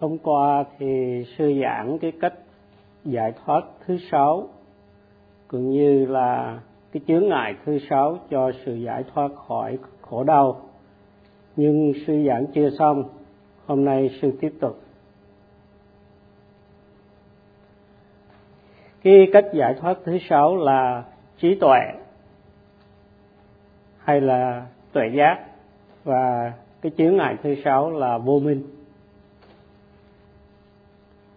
Hôm qua thì sư giảng cái cách giải thoát thứ sáu cũng như là cái chướng ngại thứ sáu cho sự giải thoát khỏi khổ đau. Nhưng sư giảng chưa xong, hôm nay sư tiếp tục. Cái cách giải thoát thứ sáu là trí tuệ hay là tuệ giác và cái chướng ngại thứ sáu là vô minh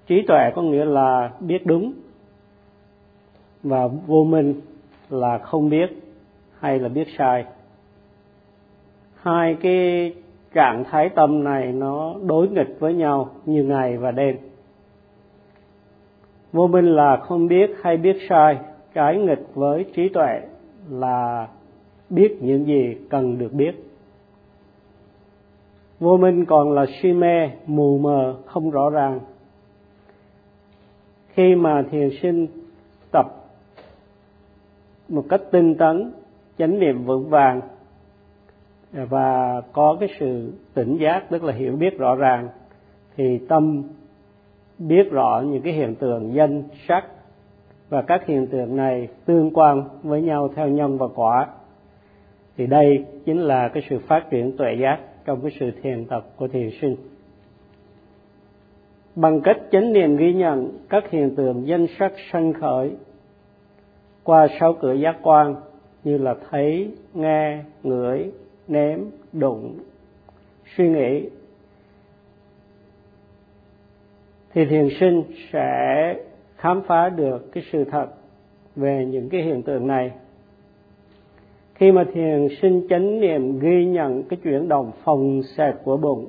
trí tuệ có nghĩa là biết đúng và vô minh là không biết hay là biết sai. Hai cái trạng thái tâm này nó đối nghịch với nhau như ngày và đêm. Vô minh là không biết hay biết sai, trái nghịch với trí tuệ là biết những gì cần được biết. Vô minh còn là si mê, mù mờ, không rõ ràng khi mà thiền sinh tập một cách tinh tấn, chánh niệm vững vàng, và có cái sự tỉnh giác, tức là hiểu biết rõ ràng, thì tâm biết rõ những cái hiện tượng danh, sắc và các hiện tượng này tương quan với nhau theo nhân và quả. Thì đây chính là cái sự phát triển tuệ giác trong cái sự thiền tập của thiền sinh bằng cách chánh niệm ghi nhận các hiện tượng danh sắc sanh khởi qua sáu cửa giác quan như là thấy, nghe, ngửi, nếm, đụng, suy nghĩ thì thiền sinh sẽ khám phá được cái sự thật về những cái hiện tượng này. Khi mà thiền sinh chánh niệm ghi nhận cái chuyển động phòng xẹp của bụng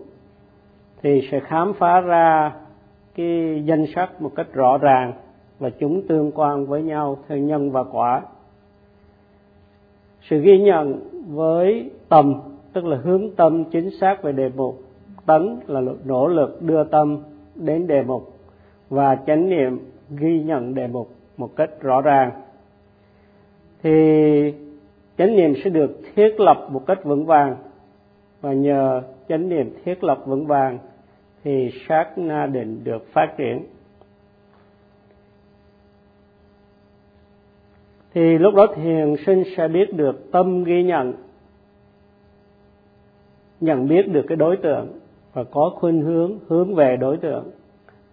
thì sẽ khám phá ra cái danh sách một cách rõ ràng và chúng tương quan với nhau theo nhân và quả. Sự ghi nhận với tâm, tức là hướng tâm chính xác về đề mục, tấn là nỗ lực đưa tâm đến đề mục và chánh niệm ghi nhận đề mục một cách rõ ràng. Thì chánh niệm sẽ được thiết lập một cách vững vàng và nhờ chánh niệm thiết lập vững vàng thì sát na định được phát triển. Thì lúc đó thiền sinh sẽ biết được tâm ghi nhận nhận biết được cái đối tượng và có khuynh hướng hướng về đối tượng.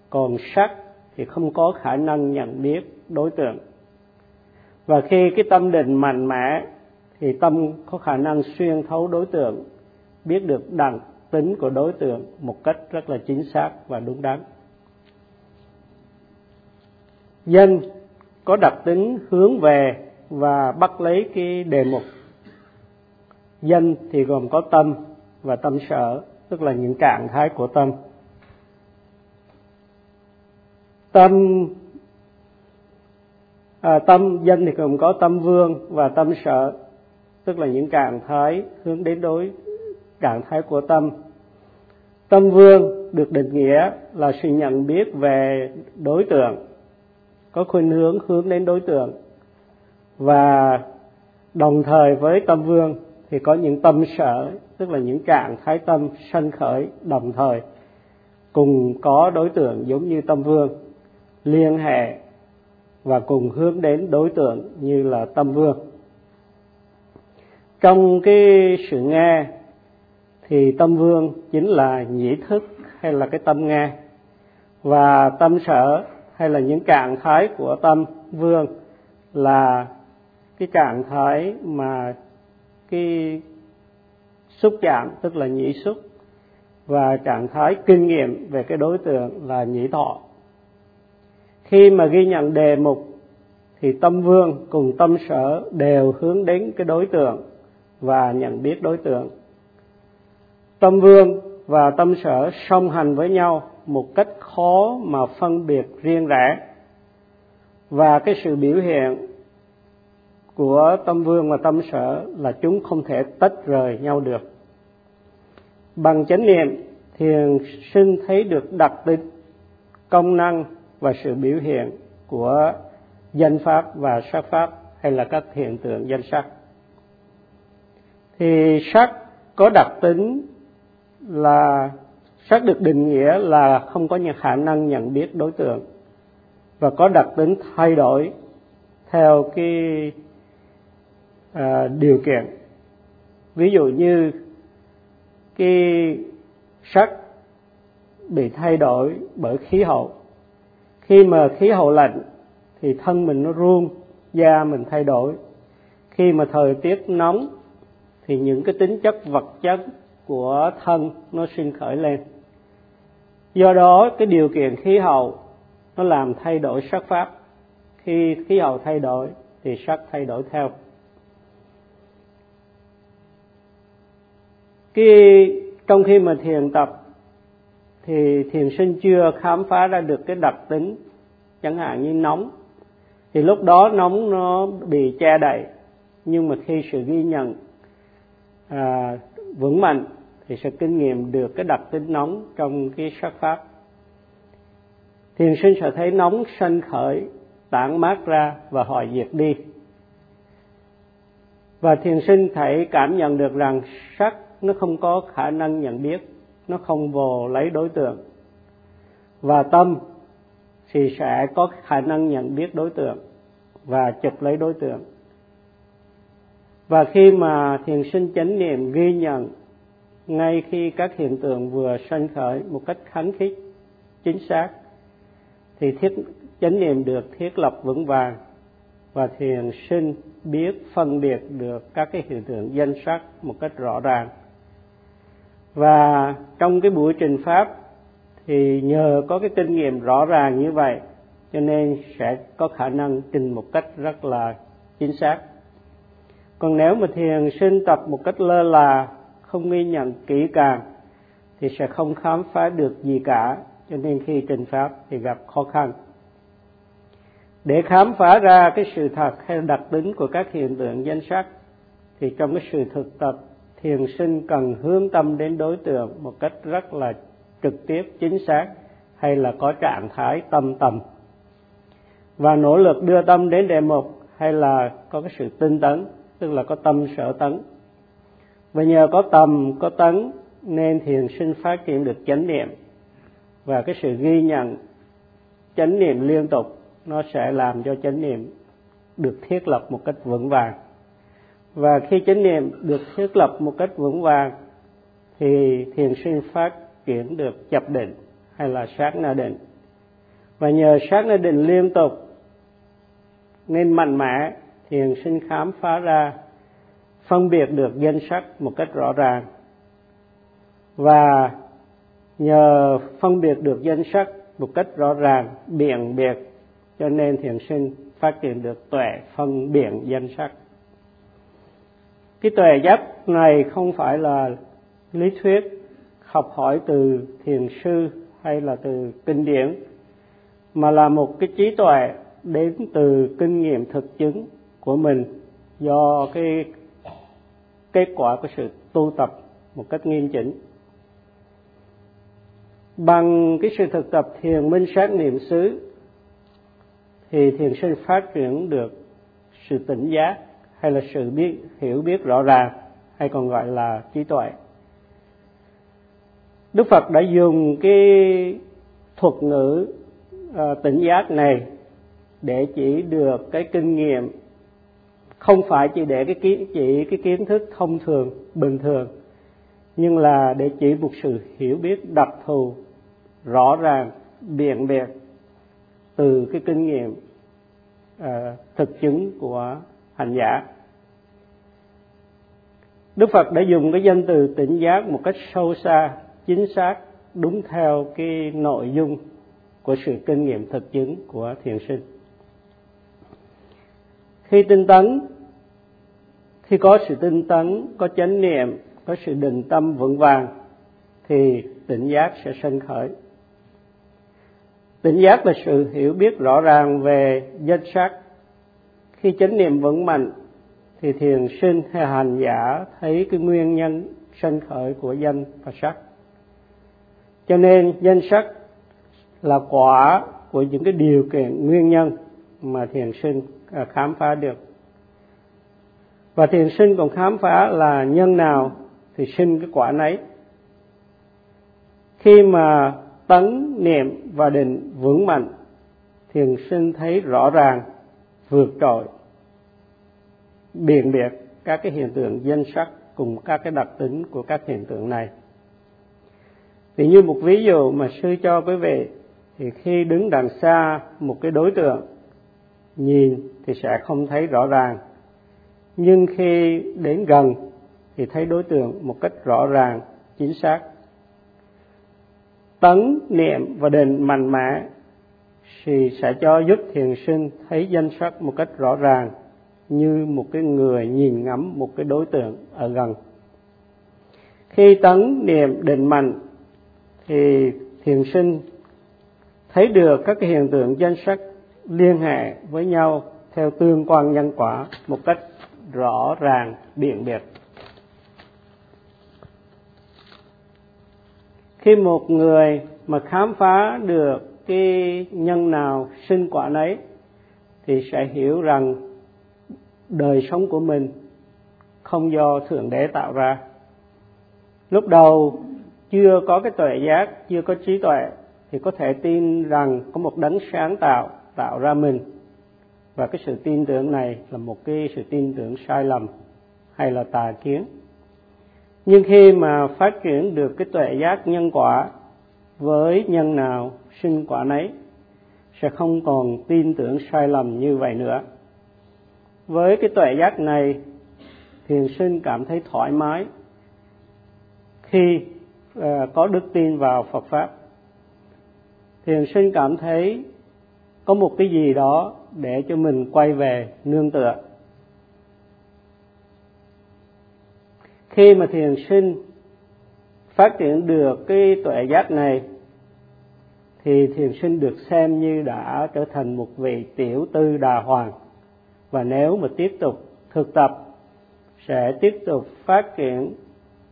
Còn sắc thì không có khả năng nhận biết đối tượng. Và khi cái tâm định mạnh mẽ thì tâm có khả năng xuyên thấu đối tượng, biết được đẳng tính của đối tượng một cách rất là chính xác và đúng đắn. Danh có đặc tính hướng về và bắt lấy cái đề mục. Danh thì gồm có tâm và tâm sở tức là những trạng thái của tâm. Tâm à, tâm danh thì gồm có tâm vương và tâm sở tức là những trạng thái hướng đến đối trạng thái của tâm. Tâm vương được định nghĩa là sự nhận biết về đối tượng, có khuynh hướng hướng đến đối tượng. Và đồng thời với tâm vương thì có những tâm sở, tức là những trạng thái tâm sanh khởi đồng thời cùng có đối tượng giống như tâm vương, liên hệ và cùng hướng đến đối tượng như là tâm vương. Trong cái sự nghe thì tâm vương chính là nhĩ thức hay là cái tâm nghe và tâm sở hay là những trạng thái của tâm vương là cái trạng thái mà cái xúc chạm, tức là nhĩ xúc, và trạng thái kinh nghiệm về cái đối tượng là nhĩ thọ. Khi mà ghi nhận đề mục, thì tâm vương cùng tâm sở đều hướng đến cái đối tượng và nhận biết đối tượng tâm vương và tâm sở song hành với nhau một cách khó mà phân biệt riêng rẽ. Và cái sự biểu hiện của tâm vương và tâm sở là chúng không thể tách rời nhau được. Bằng chánh niệm, thiền sinh thấy được đặc tính, công năng và sự biểu hiện của danh pháp và sắc pháp hay là các hiện tượng danh sắc. Thì sắc có đặc tính là xác được định nghĩa là không có khả năng nhận biết đối tượng và có đặc tính thay đổi theo cái à, điều kiện. Ví dụ như cái sắc bị thay đổi bởi khí hậu. Khi mà khí hậu lạnh thì thân mình nó run da mình thay đổi. Khi mà thời tiết nóng thì những cái tính chất vật chất của thân nó sinh khởi lên. Do đó cái điều kiện khí hậu nó làm thay đổi sắc pháp. Khi khí hậu thay đổi thì sắc thay đổi theo. Khi trong khi mà thiền tập thì thiền sinh chưa khám phá ra được cái đặc tính chẳng hạn như nóng thì lúc đó nóng nó bị che đậy. Nhưng mà khi sự ghi nhận à, vững mạnh thì sẽ kinh nghiệm được cái đặc tính nóng trong cái sắc pháp. Thiền sinh sẽ thấy nóng sanh khởi, tản mát ra và hỏi diệt đi. Và thiền sinh thể cảm nhận được rằng sắc nó không có khả năng nhận biết, nó không vồ lấy đối tượng. Và tâm thì sẽ có khả năng nhận biết đối tượng và chụp lấy đối tượng. Và khi mà thiền sinh chánh niệm ghi nhận ngay khi các hiện tượng vừa sanh khởi một cách kháng khích chính xác, thì thiết, chánh niệm được thiết lập vững vàng và thiền sinh biết phân biệt được các cái hiện tượng danh sắc một cách rõ ràng. Và trong cái buổi trình pháp thì nhờ có cái kinh nghiệm rõ ràng như vậy, cho nên sẽ có khả năng trình một cách rất là chính xác. Còn nếu mà thiền sinh tập một cách lơ là không ghi nhận kỹ càng thì sẽ không khám phá được gì cả. Cho nên khi trình pháp thì gặp khó khăn. Để khám phá ra cái sự thật hay đặc tính của các hiện tượng danh sắc thì trong cái sự thực tập, thiền sinh cần hướng tâm đến đối tượng một cách rất là trực tiếp, chính xác hay là có trạng thái tâm tầm. Và nỗ lực đưa tâm đến đề mục hay là có cái sự tinh tấn, tức là có tâm sở tấn và nhờ có tầm, có tấn, nên thiền sinh phát triển được chánh niệm. Và cái sự ghi nhận chánh niệm liên tục, nó sẽ làm cho chánh niệm được thiết lập một cách vững vàng. Và khi chánh niệm được thiết lập một cách vững vàng, thì thiền sinh phát triển được chập định hay là sát na định. Và nhờ sát na định liên tục, nên mạnh mẽ, thiền sinh khám phá ra phân biệt được danh sắc một cách rõ ràng. Và nhờ phân biệt được danh sắc một cách rõ ràng, biện biệt, cho nên thiền sinh phát triển được tuệ phân biện danh sắc cái tuệ giác này không phải là lý thuyết học hỏi từ thiền sư hay là từ kinh điển, mà là một cái trí tuệ đến từ kinh nghiệm thực chứng của mình do cái kết quả của sự tu tập một cách nghiêm chỉnh. Bằng cái sự thực tập thiền minh sát niệm xứ thì thiền sinh phát triển được sự tỉnh giác hay là sự biết hiểu biết rõ ràng hay còn gọi là trí tuệ. Đức phật đã dùng cái thuật ngữ uh, tỉnh giác này để chỉ được cái kinh nghiệm không phải chỉ để cái kiến chỉ cái kiến thức thông thường bình thường nhưng là để chỉ một sự hiểu biết đặc thù rõ ràng biện biệt từ cái kinh nghiệm uh, thực chứng của hành giả. Đức phật đã dùng cái danh từ tỉnh giác một cách sâu xa chính xác đúng theo cái nội dung của sự kinh nghiệm thực chứng của thiền sinh khi tinh tấn, khi có sự tinh tấn, có chánh niệm, có sự định tâm vững vàng, thì tỉnh giác sẽ sinh khởi. Tỉnh giác là sự hiểu biết rõ ràng về danh sắc. Khi chánh niệm vững mạnh, thì thiền sinh hay hành giả thấy cái nguyên nhân sinh khởi của danh và sắc. Cho nên danh sắc là quả của những cái điều kiện nguyên nhân mà thiền sinh À, khám phá được. Và thiền sinh còn khám phá là nhân nào thì sinh cái quả nấy. Khi mà tấn niệm và định vững mạnh, thiền sinh thấy rõ ràng, vượt trội, biện biệt các cái hiện tượng danh sắc cùng các cái đặc tính của các hiện tượng này. Thì như một ví dụ mà sư cho quý vị, thì khi đứng đằng xa một cái đối tượng nhìn thì sẽ không thấy rõ ràng. Nhưng khi đến gần thì thấy đối tượng một cách rõ ràng, chính xác. Tấn niệm và định mạnh mẽ thì sẽ cho giúp thiền sinh thấy danh sắc một cách rõ ràng, như một cái người nhìn ngắm một cái đối tượng ở gần. Khi tấn niệm định mạnh thì thiền sinh thấy được các cái hiện tượng danh sắc liên hệ với nhau theo tương quan nhân quả một cách rõ ràng, biện biệt. Khi một người mà khám phá được cái nhân nào, sinh quả nấy, thì sẽ hiểu rằng đời sống của mình không do thượng đế tạo ra. Lúc đầu chưa có cái tuệ giác, chưa có trí tuệ, thì có thể tin rằng có một đấng sáng tạo tạo ra mình. Và cái sự tin tưởng này là một cái sự tin tưởng sai lầm hay là tà kiến. Nhưng khi mà phát triển được cái tuệ giác nhân quả với nhân nào sinh quả nấy sẽ không còn tin tưởng sai lầm như vậy nữa. Với cái tuệ giác này thiền sinh cảm thấy thoải mái khi uh, có đức tin vào phật pháp. Thiền sinh cảm thấy có một cái gì đó để cho mình quay về nương tựa. Khi mà thiền sinh phát triển được cái tuệ giác này, thì thiền sinh được xem như đã trở thành một vị tiểu tư đà hoàng. Và nếu mà tiếp tục thực tập, sẽ tiếp tục phát triển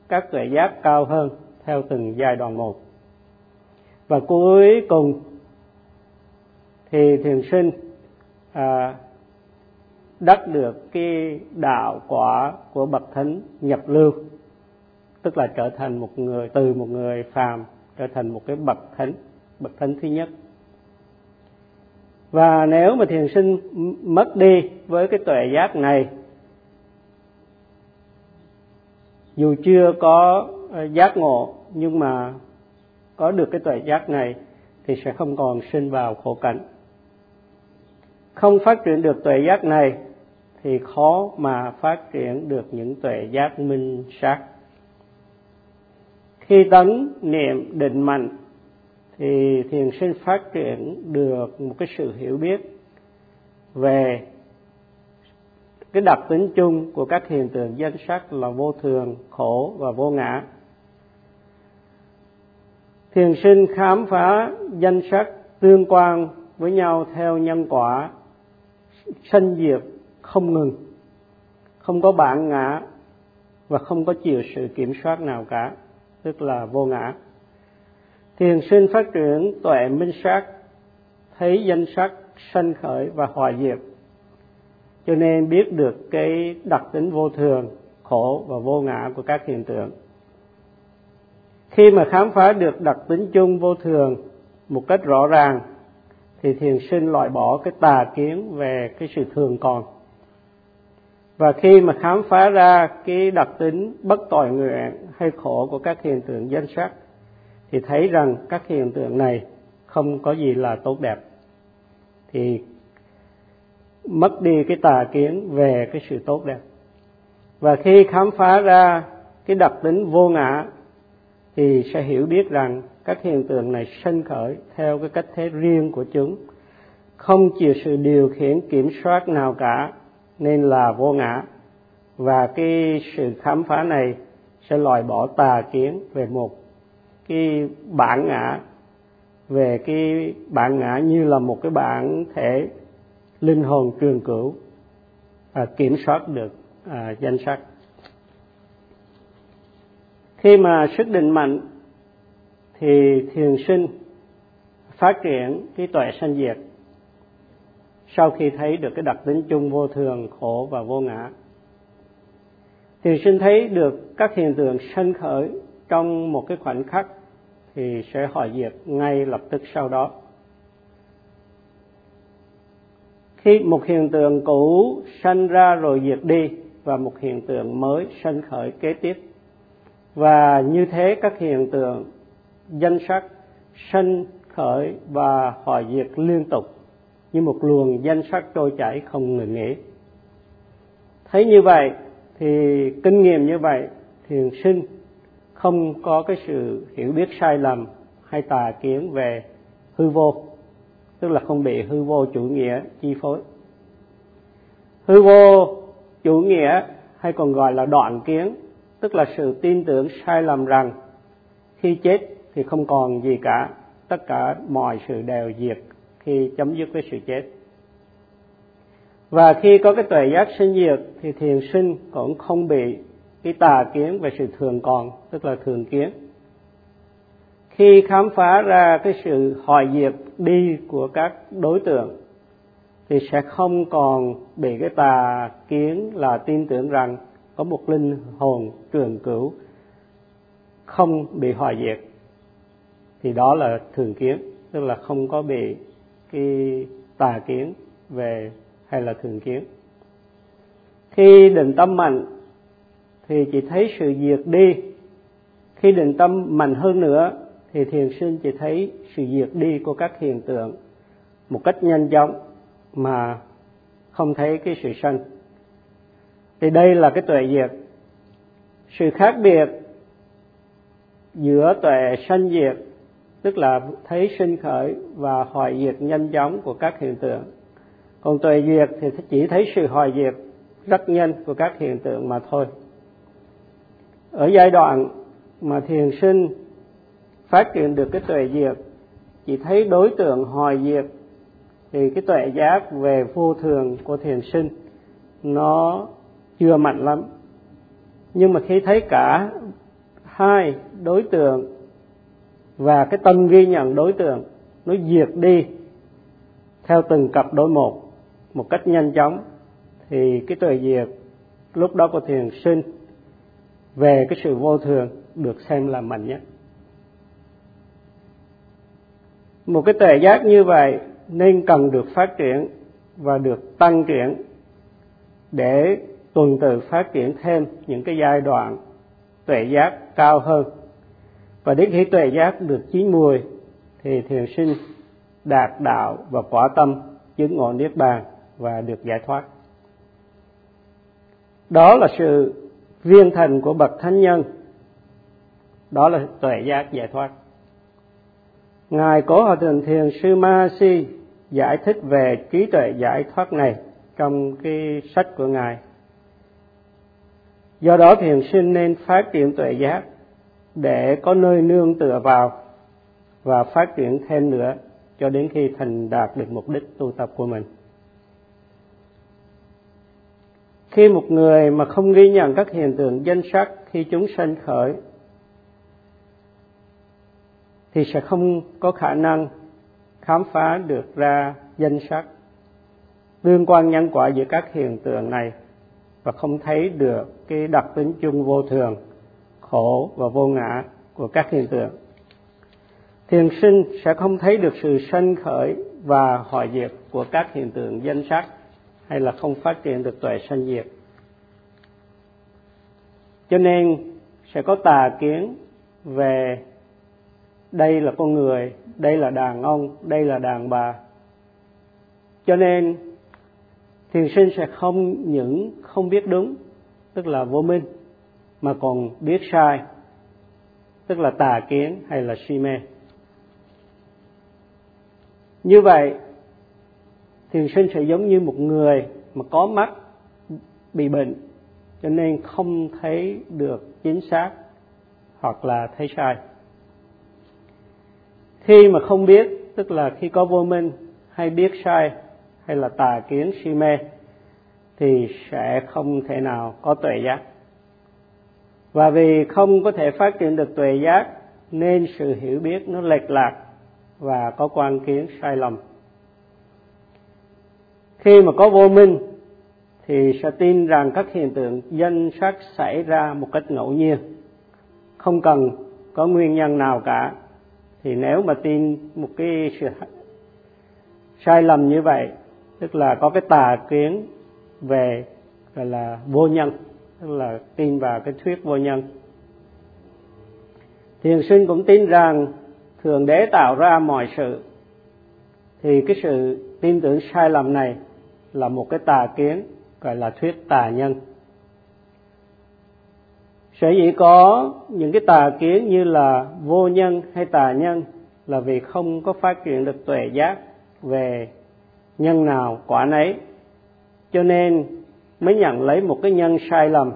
các tuệ giác cao hơn theo từng giai đoạn một. Và cuối cùng thì thiền sinh à, đắc được cái đạo quả của bậc thánh nhập lưu tức là trở thành một người từ một người phàm trở thành một cái bậc thánh bậc thánh thứ nhất. Và nếu mà thiền sinh mất đi với cái tuệ giác này dù chưa có ờ, giác ngộ nhưng mà có được cái tuệ giác này thì sẽ không còn sinh vào khổ cảnh không phát triển được tuệ giác này, thì khó mà phát triển được những tuệ giác minh sát. Khi tấn niệm định mạnh, thì thiền sinh phát triển được một cái sự hiểu biết về cái đặc tính chung của các hiện tượng danh sắc là vô thường, khổ và vô ngã. Thiền sinh khám phá danh sắc tương quan với nhau theo nhân quả sanh diệt không ngừng, không có bản ngã và không có chịu sự kiểm soát nào cả, tức là vô ngã. Thiền sinh phát triển tuệ minh sát, thấy danh sắc sanh khởi và hòa diệt. Cho nên biết được cái đặc tính vô thường, khổ và vô ngã của các hiện tượng. Khi mà khám phá được đặc tính chung vô thường một cách rõ ràng thì thiền sinh loại bỏ cái tà kiến về cái sự thường còn. Và khi mà khám phá ra cái đặc tính bất tội nguyện hay khổ của các hiện tượng danh sắc, thì thấy rằng các hiện tượng này không có gì là tốt đẹp. Thì mất đi cái tà kiến về cái sự tốt đẹp. Và khi khám phá ra cái đặc tính vô ngã thì sẽ hiểu biết rằng các hiện tượng này sinh khởi theo cái cách thế riêng của chúng. Không chịu sự điều khiển kiểm soát nào cả nên là vô ngã. Và cái sự khám phá này sẽ loại bỏ tà kiến về một cái bản ngã về cái bản ngã như là một cái bản thể linh hồn trường cửu à, kiểm soát được à, danh sắc khi mà sức định mạnh thì thiền sinh phát triển cái tuệ sanh diệt sau khi thấy được cái đặc tính chung vô thường, khổ và vô ngã. Thiền sinh thấy được các hiện tượng sanh khởi trong một cái khoảnh khắc thì sẽ hỏi diệt ngay lập tức sau đó. Khi một hiện tượng cũ sanh ra rồi diệt đi và một hiện tượng mới sanh khởi kế tiếp và như thế các hiện tượng danh sắc sinh khởi và hoại diệt liên tục như một luồng danh sắc trôi chảy không ngừng nghỉ. Thấy như vậy thì kinh nghiệm như vậy, thiền sinh không có cái sự hiểu biết sai lầm hay tà kiến về hư vô, tức là không bị hư vô chủ nghĩa chi phối. Hư vô chủ nghĩa hay còn gọi là đoạn kiến tức là sự tin tưởng sai lầm rằng khi chết thì không còn gì cả, tất cả mọi sự đều diệt khi chấm dứt với sự chết. Và khi có cái tuệ giác sinh diệt thì thiền sinh cũng không bị cái tà kiến về sự thường còn, tức là thường kiến. Khi khám phá ra cái sự hoại diệt đi của các đối tượng thì sẽ không còn bị cái tà kiến là tin tưởng rằng có một linh hồn trường cửu không bị hoại diệt, thì đó là thường kiến, tức là không có bị cái tà kiến về hay là thường kiến. Khi định tâm mạnh thì chỉ thấy sự diệt đi. Khi định tâm mạnh hơn nữa thì thiền sinh chỉ thấy sự diệt đi của các hiện tượng một cách nhanh chóng mà không thấy cái sự sanh thì đây là cái tuệ diệt. Sự khác biệt giữa tuệ sanh diệt, tức là thấy sinh khởi và hoại diệt nhanh chóng của các hiện tượng. Còn tuệ diệt thì chỉ thấy sự hoại diệt rất nhanh của các hiện tượng mà thôi. Ở giai đoạn mà thiền sinh phát triển được cái tuệ diệt, chỉ thấy đối tượng hoại diệt, thì cái tuệ giác về vô thường của thiền sinh, nó chưa mạnh lắm. Nhưng mà khi thấy cả hai đối tượng và cái tâm ghi nhận đối tượng nó diệt đi theo từng cặp đối một một cách nhanh chóng, thì cái tuệ diệt lúc đó của thiền sinh về cái sự vô thường được xem là mạnh nhất. Một cái tuệ giác như vậy nên cần được phát triển và được tăng triển để tuần tự phát triển thêm những cái giai đoạn tuệ giác cao hơn. Và đến khi tuệ giác được chín mùi, thì thiền sinh đạt đạo và quả tâm chứng ngộ niết bàn và được giải thoát. Đó là sự viên thành của bậc thánh nhân. Đó là tuệ giác giải thoát. Ngài cố hòa thượng thiền sư ma si giải thích về trí tuệ giải thoát này trong cái sách của ngài do đó thiền sinh nên phát triển tuệ giác để có nơi nương tựa vào và phát triển thêm nữa cho đến khi thành đạt được mục đích tu tập của mình. Khi một người mà không ghi nhận các hiện tượng danh sắc khi chúng sanh khởi, thì sẽ không có khả năng khám phá được ra danh sắc. Tương quan nhân quả giữa các hiện tượng này và không thấy được cái đặc tính chung vô thường, khổ và vô ngã của các hiện tượng. Thiền sinh sẽ không thấy được sự sanh khởi và hoại diệt của các hiện tượng danh sắc hay là không phát triển được tuệ sanh diệt. Cho nên sẽ có tà kiến về đây là con người, đây là đàn ông, đây là đàn bà. Cho nên thiền sinh sẽ không những không biết đúng, tức là vô minh, mà còn biết sai, tức là tà kiến hay là si mê. Như vậy, thiền sinh sẽ giống như một người mà có mắt bị bệnh, cho nên không thấy được chính xác hoặc là thấy sai. Khi mà không biết, tức là khi có vô minh hay biết sai hay là tà kiến si mê, thì sẽ không thể nào có tuệ giác. Và vì không có thể phát triển được tuệ giác, nên sự hiểu biết nó lệch lạc và có quan kiến sai lầm. Khi mà có vô minh, thì sẽ tin rằng các hiện tượng danh sắc xảy ra một cách ngẫu nhiên. Không cần có nguyên nhân nào cả, thì nếu mà tin một cái sự sai lầm như vậy tức là có cái tà kiến về, gọi là, vô nhân. Tức là tin vào cái thuyết vô nhân. Thiền sinh cũng tin rằng thượng đế tạo ra mọi sự. Thì cái sự tin tưởng sai lầm này là một cái tà kiến, gọi là thuyết tà nhân. Sở dĩ có những cái tà kiến như là vô nhân hay tà nhân là vì không có phát triển được tuệ giác về nhân nào quả nấy. Cho nên mới nhận lấy một cái nhân sai lầm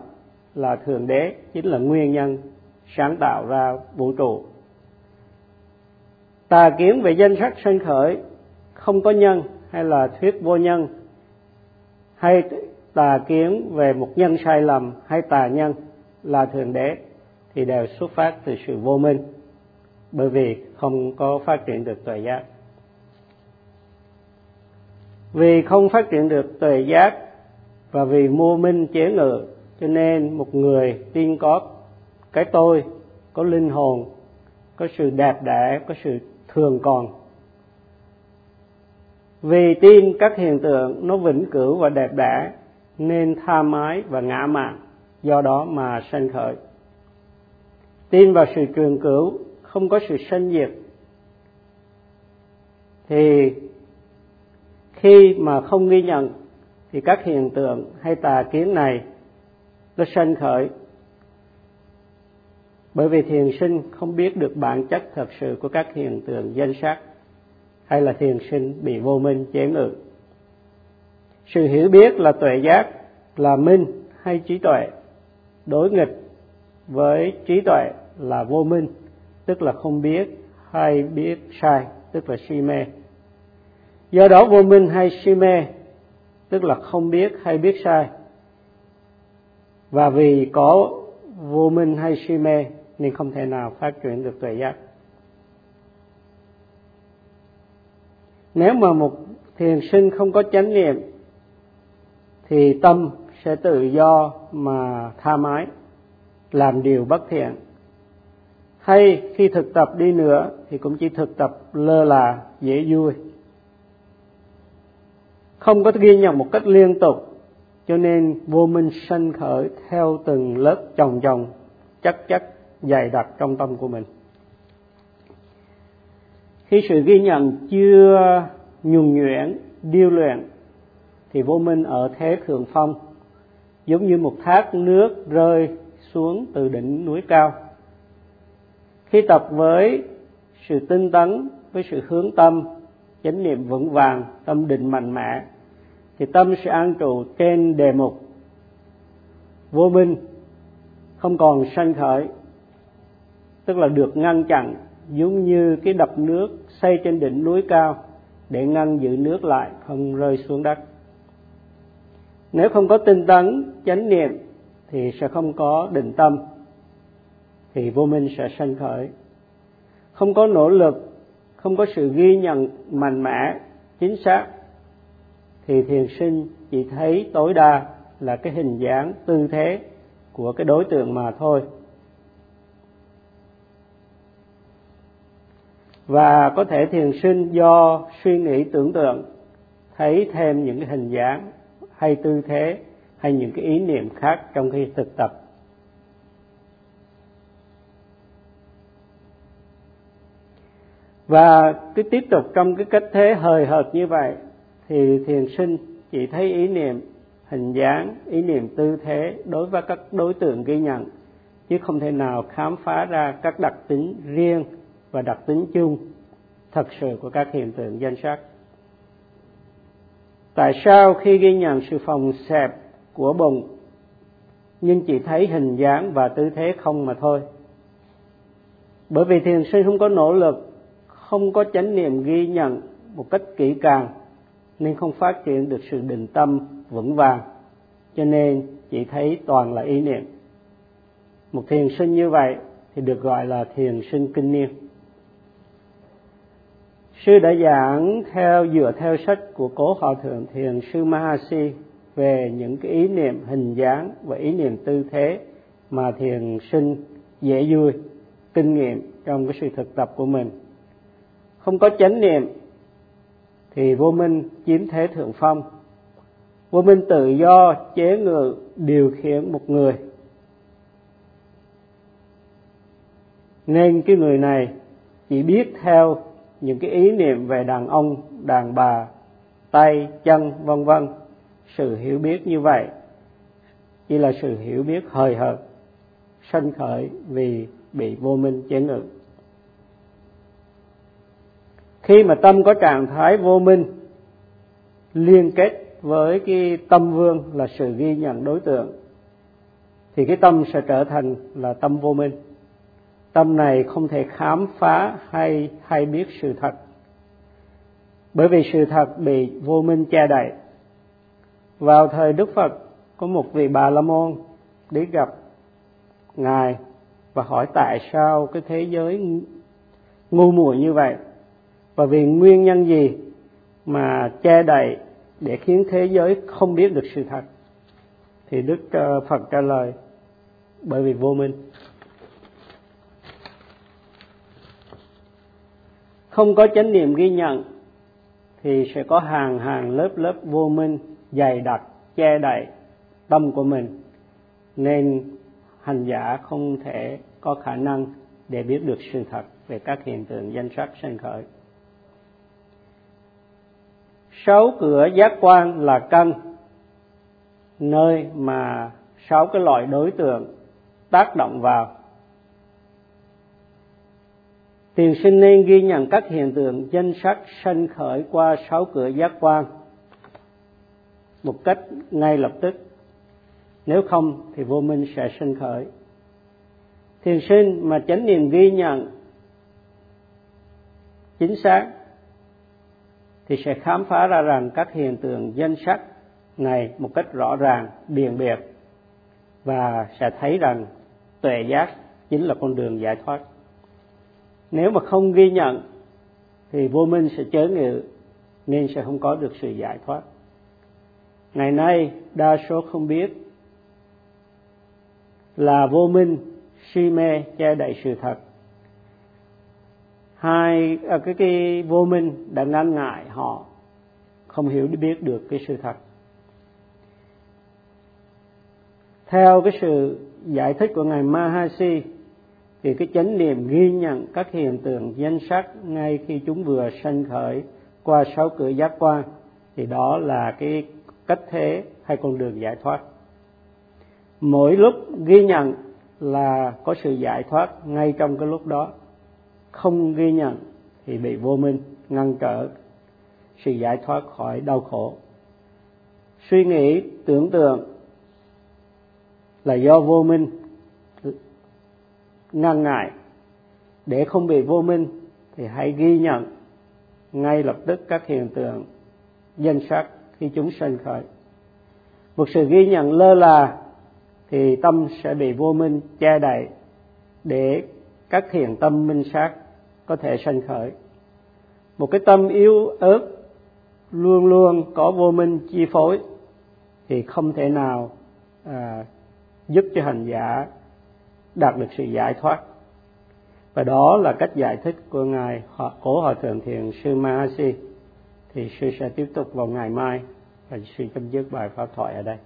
là thượng đế, chính là nguyên nhân sáng tạo ra vũ trụ. Tà kiến về danh sắc sanh khởi, không có nhân hay là thuyết vô nhân, hay tà kiến về một nhân sai lầm hay tà nhân là thượng đế, thì đều xuất phát từ sự vô minh, bởi vì không có phát triển được tuệ giác vì không phát triển được tuệ giác và vì vô minh chế ngự, cho nên một người tin có cái tôi, có linh hồn, có sự đẹp đẽ, có sự thường còn. Vì tin các hiện tượng nó vĩnh cửu và đẹp đẽ, nên tha mái và ngã mạn do đó mà sanh khởi. Tin vào sự trường cửu, không có sự sanh diệt, thì khi mà không ghi nhận, thì các hiện tượng hay tà kiến này nó sanh khởi. Bởi vì thiền sinh không biết được bản chất thật sự của các hiện tượng danh sắc, hay là thiền sinh bị vô minh chế ngự sự hiểu biết là tuệ giác, là minh hay trí tuệ, đối nghịch với trí tuệ là vô minh, tức là không biết hay biết sai, tức là si mê do đó vô minh hay si mê, tức là không biết hay biết sai. Và vì có vô minh hay si mê nên không thể nào phát triển được tuệ giác. Nếu mà một thiền sinh không có chánh niệm, thì tâm sẽ tự do mà tha mái, làm điều bất thiện. Hay khi thực tập đi nữa thì cũng chỉ thực tập lơ là, dễ vui không có ghi nhận một cách liên tục, cho nên vô minh sanh khởi theo từng lớp chồng chồng, chắc chắc dày đặc trong tâm của mình. Khi sự ghi nhận chưa nhuần nhuyễn, điêu luyện, thì vô minh ở thế thượng phong, giống như một thác nước rơi xuống từ đỉnh núi cao. Khi tập với sự tinh tấn, với sự hướng tâm chánh niệm vững vàng, tâm định mạnh mẽ, thì tâm sẽ an trụ trên đề mục. Vô minh không còn sanh khởi, tức là được ngăn chặn giống như cái đập nước xây trên đỉnh núi cao để ngăn giữ nước lại không rơi xuống đất. Nếu không có tinh tấn, chánh niệm thì sẽ không có định tâm, thì vô minh sẽ sanh khởi. Không có nỗ lực không có sự ghi nhận mạnh mẽ, chính xác, thì thiền sinh chỉ thấy tối đa là cái hình dáng tư thế của cái đối tượng mà thôi. Và có thể thiền sinh do suy nghĩ tưởng tượng, thấy thêm những cái hình dáng hay tư thế hay những cái ý niệm khác trong khi thực tập. Và cứ tiếp tục trong cái cách thế hời hợt như vậy, thì thiền sinh chỉ thấy ý niệm hình dáng, ý niệm tư thế đối với các đối tượng ghi nhận, chứ không thể nào khám phá ra các đặc tính riêng và đặc tính chung thật sự của các hiện tượng danh sắc. Tại sao khi ghi nhận sự phòng xẹp của bụng, nhưng chỉ thấy hình dáng và tư thế không mà thôi? Bởi vì thiền sinh không có nỗ lực không có chánh niệm ghi nhận một cách kỹ càng, nên không phát triển được sự định tâm vững vàng. Cho nên chỉ thấy toàn là ý niệm. Một thiền sinh như vậy thì được gọi là thiền sinh kinh niên. Sư đã giảng theo, dựa theo sách của cố hòa thượng thiền sư mahasi về những cái ý niệm hình dáng và ý niệm tư thế mà thiền sinh dễ vui, kinh nghiệm trong cái sự thực tập của mình không có chánh niệm, thì vô minh chiếm thế thượng phong. Vô minh tự do chế ngự điều khiển một người. Nên cái người này chỉ biết theo những cái ý niệm về đàn ông, đàn bà, tay, chân, vân vân. Sự hiểu biết như vậy, chỉ là sự hiểu biết hời hợt, sanh khởi vì bị vô minh chế ngự khi mà tâm có trạng thái vô minh, liên kết với cái tâm vương là sự ghi nhận đối tượng, thì cái tâm sẽ trở thành là tâm vô minh. Tâm này không thể khám phá hay hay biết sự thật. Bởi vì sự thật bị vô minh che đậy. Vào thời đức phật, có một vị bà la môn đi gặp ngài và hỏi tại sao cái thế giới ngu muội như vậy và vì nguyên nhân gì mà che đậy để khiến thế giới không biết được sự thật? Thì đức ờ, phật trả lời, bởi vì vô minh. Không có chánh niệm ghi nhận thì sẽ có hàng hàng lớp lớp vô minh dày đặc che đậy tâm của mình. Nên hành giả không thể có khả năng để biết được sự thật về các hiện tượng danh sắc sanh khởi sáu cửa giác quan là căn, nơi mà sáu cái loại đối tượng tác động vào. Tiền sinh nên ghi nhận các hiện tượng danh sắc sanh khởi qua sáu cửa giác quan một cách ngay lập tức. Nếu không thì vô minh sẽ sinh khởi. Thiền sinh mà chánh niệm ghi nhận chính xác thì sẽ khám phá ra rằng các hiện tượng danh sắc này một cách rõ ràng điền biệt và sẽ thấy rằng tuệ giác chính là con đường giải thoát. Nếu mà không ghi nhận thì vô minh sẽ chớ ngự, nên sẽ không có được sự giải thoát. Ngày nay, đa số không biết là vô minh, si mê che đậy sự thật hai à, cái cái vô minh đã ngăn ngại họ không hiểu biết được cái sự thật. Theo cái sự giải thích của ngài Mahasi thì cái chánh niệm ghi nhận các hiện tượng danh sắc ngay khi chúng vừa sanh khởi qua sáu cửa giác quan thì đó là cái cách thế hay con đường giải thoát. Mỗi lúc ghi nhận là có sự giải thoát ngay trong cái lúc đó không ghi nhận thì bị vô minh ngăn trở, sự giải thoát khỏi đau khổ. Suy nghĩ, tưởng tượng là do vô minh ngăn ngại. Để không bị vô minh thì hãy ghi nhận ngay lập tức các hiện tượng danh sắc khi chúng sanh khởi. Một sự ghi nhận lơ là thì tâm sẽ bị vô minh che đậy để các thiền tâm minh sát có thể sanh khởi. Một cái tâm yếu ớt luôn luôn có vô minh chi phối thì không thể nào à, giúp cho hành giả đạt được sự giải thoát. Và đó là cách giải thích của ngài cổ hòa thượng thiền sư Mahasi. Thì sư sẽ tiếp tục vào ngày mai và sư chấm dứt bài pháp thoại ở đây.